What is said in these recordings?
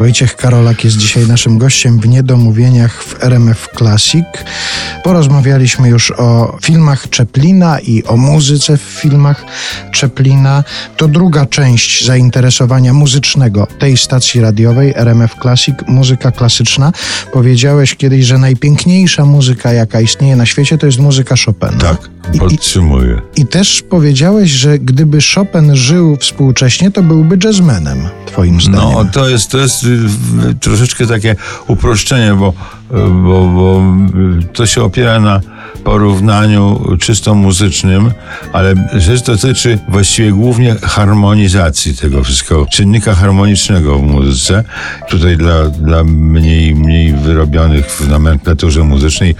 Wojciech Karolak jest dzisiaj naszym gościem w Niedomówieniach w RMF Classic. Porozmawialiśmy już o filmach Czeplina i o muzyce w filmach Czeplina. To druga część zainteresowania muzycznego tej stacji radiowej RMF Classic, muzyka klasyczna. Powiedziałeś kiedyś, że najpiękniejsza muzyka, jaka istnieje na świecie, to jest muzyka Chopina. Tak, I- podtrzymuję. I też powiedziałeś, że gdyby Chopin żył współcześnie, to byłby jazzmenem, twoim zdaniem. No, to jest, to jest troszeczkę takie uproszczenie, bo, y, bo, bo y, to się opiera na porównaniu czysto muzycznym, ale rzecz dotyczy właściwie głównie harmonizacji tego wszystkiego, czynnika harmonicznego w muzyce. Tutaj dla, dla mniej, mniej wyrobionych w nomenklaturze muzycznej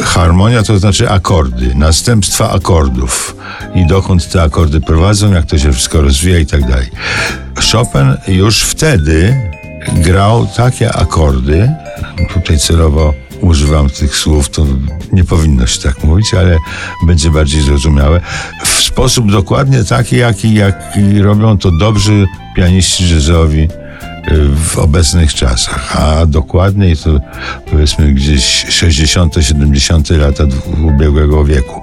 harmonia to znaczy akordy, następstwa akordów i dokąd te akordy prowadzą, jak to się wszystko rozwija i tak dalej. Chopin już wtedy grał takie akordy, tutaj celowo używam tych słów, to nie powinno się tak mówić, ale będzie bardziej zrozumiałe, w sposób dokładnie taki, jaki, jaki robią to dobrzy pianiści jazzowi y, w obecnych czasach, a dokładniej to powiedzmy gdzieś 60., 70. lata ubiegłego wieku.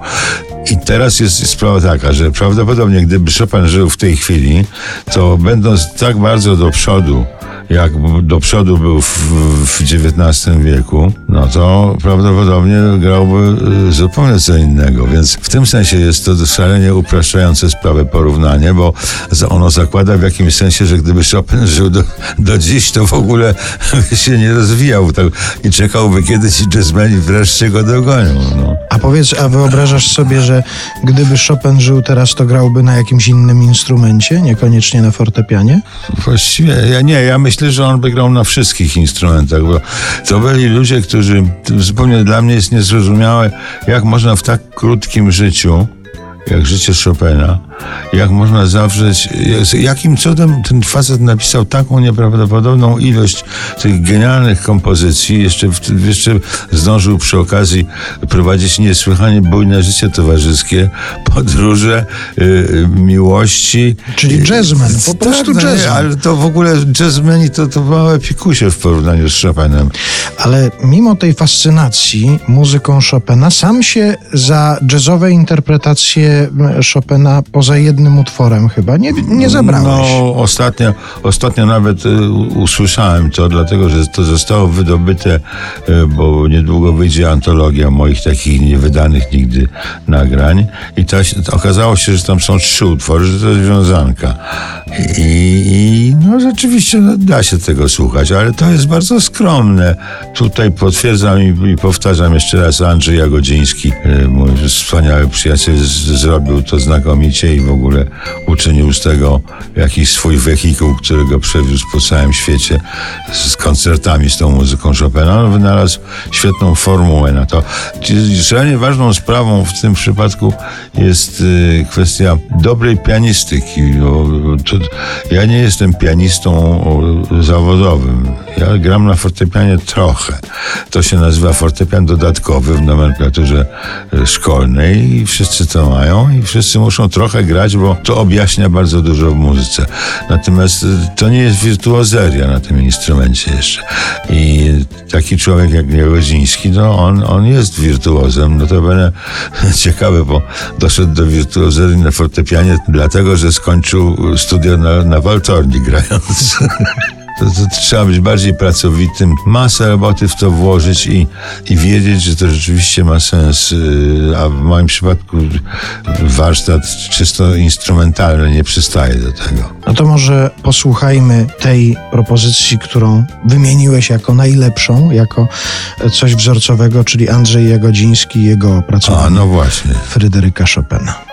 I teraz jest sprawa taka, że prawdopodobnie gdyby Chopin żył w tej chwili, to będąc tak bardzo do przodu, jak do przodu był w, w XIX wieku, no to prawdopodobnie grałby y, zupełnie co innego. Więc w tym sensie jest to szalenie upraszczające sprawę porównanie, bo ono zakłada w jakimś sensie, że gdyby Chopin żył do, do dziś, to w ogóle się nie rozwijał tak, i czekałby kiedy ci jazzmeni wreszcie go dogonią. No. A powiedz, a wyobrażasz sobie, że gdyby Chopin żył teraz, to grałby na jakimś innym instrumencie, niekoniecznie na fortepianie? Właściwie, ja nie, ja myślę, że on by grał na wszystkich instrumentach, bo to byli ludzie, którzy, to zupełnie dla mnie jest niezrozumiałe, jak można w tak krótkim życiu, jak życie Chopina, jak można zawrzeć, jakim cudem ten facet napisał taką nieprawdopodobną ilość tych genialnych kompozycji, jeszcze, jeszcze zdążył przy okazji prowadzić niesłychanie bujne życie towarzyskie, podróże, y, y, miłości. Czyli jazzman, po prostu tak, no jazzman. ale to w ogóle jazzmeni to, to małe pikusie w porównaniu z Chopinem. Ale mimo tej fascynacji muzyką Chopina, sam się za jazzowe interpretacje Chopina poza jednym utworem chyba nie, nie zabrałeś. No, ostatnio, ostatnio nawet y, usłyszałem to, dlatego że to zostało wydobyte, y, bo niedługo wyjdzie antologia moich takich niewydanych nigdy nagrań. I ta, się- okazało się, że tam są trzy utwory, że to jest wiązanka. I, i no rzeczywiście no, da się tego słuchać, ale to jest bardzo skromne. Tutaj potwierdzam i, i powtarzam jeszcze raz, Andrzej Jagodziński, y, mój wspaniały przyjaciel, zrobił to znakomicie i w ogóle uczynił z tego jakiś swój wehikuł, który go przewiózł po całym świecie z, koncertami z tą muzyką Chopina. On wynalazł świetną formułę na to. Szalenie ważną sprawą w tym przypadku jest y, kwestia dobrej pianistyki. Ja nie jestem pianistą zawodowym. Ja gram na fortepianie trochę. To się nazywa fortepian dodatkowy w nomenklaturze y, szkolnej i wszyscy to mają i wszyscy muszą trochę grać, bo to objaśnia bardzo dużo w muzyce. Natomiast y, to nie jest wirtuozeria na tym instrumencie jeszcze. I taki człowiek jak Jagodziński, no on, on jest wirtuozem. Notabene ciekawe, bo doszedł do wirtuozerii na fortepianie dlatego, że skończył studia na, na waltorni grając. To, to trzeba być bardziej pracowitym, masę roboty w to włożyć i, i wiedzieć, że to rzeczywiście ma sens. Yy, A w moim przypadku warsztat czysto instrumentalny nie przystaje do tego. No to może posłuchajmy tej propozycji, którą wymieniłeś jako najlepszą, jako coś wzorcowego, czyli Andrzej Jagodziński i jego A, opracowanie no właśnie. Fryderyka Chopina.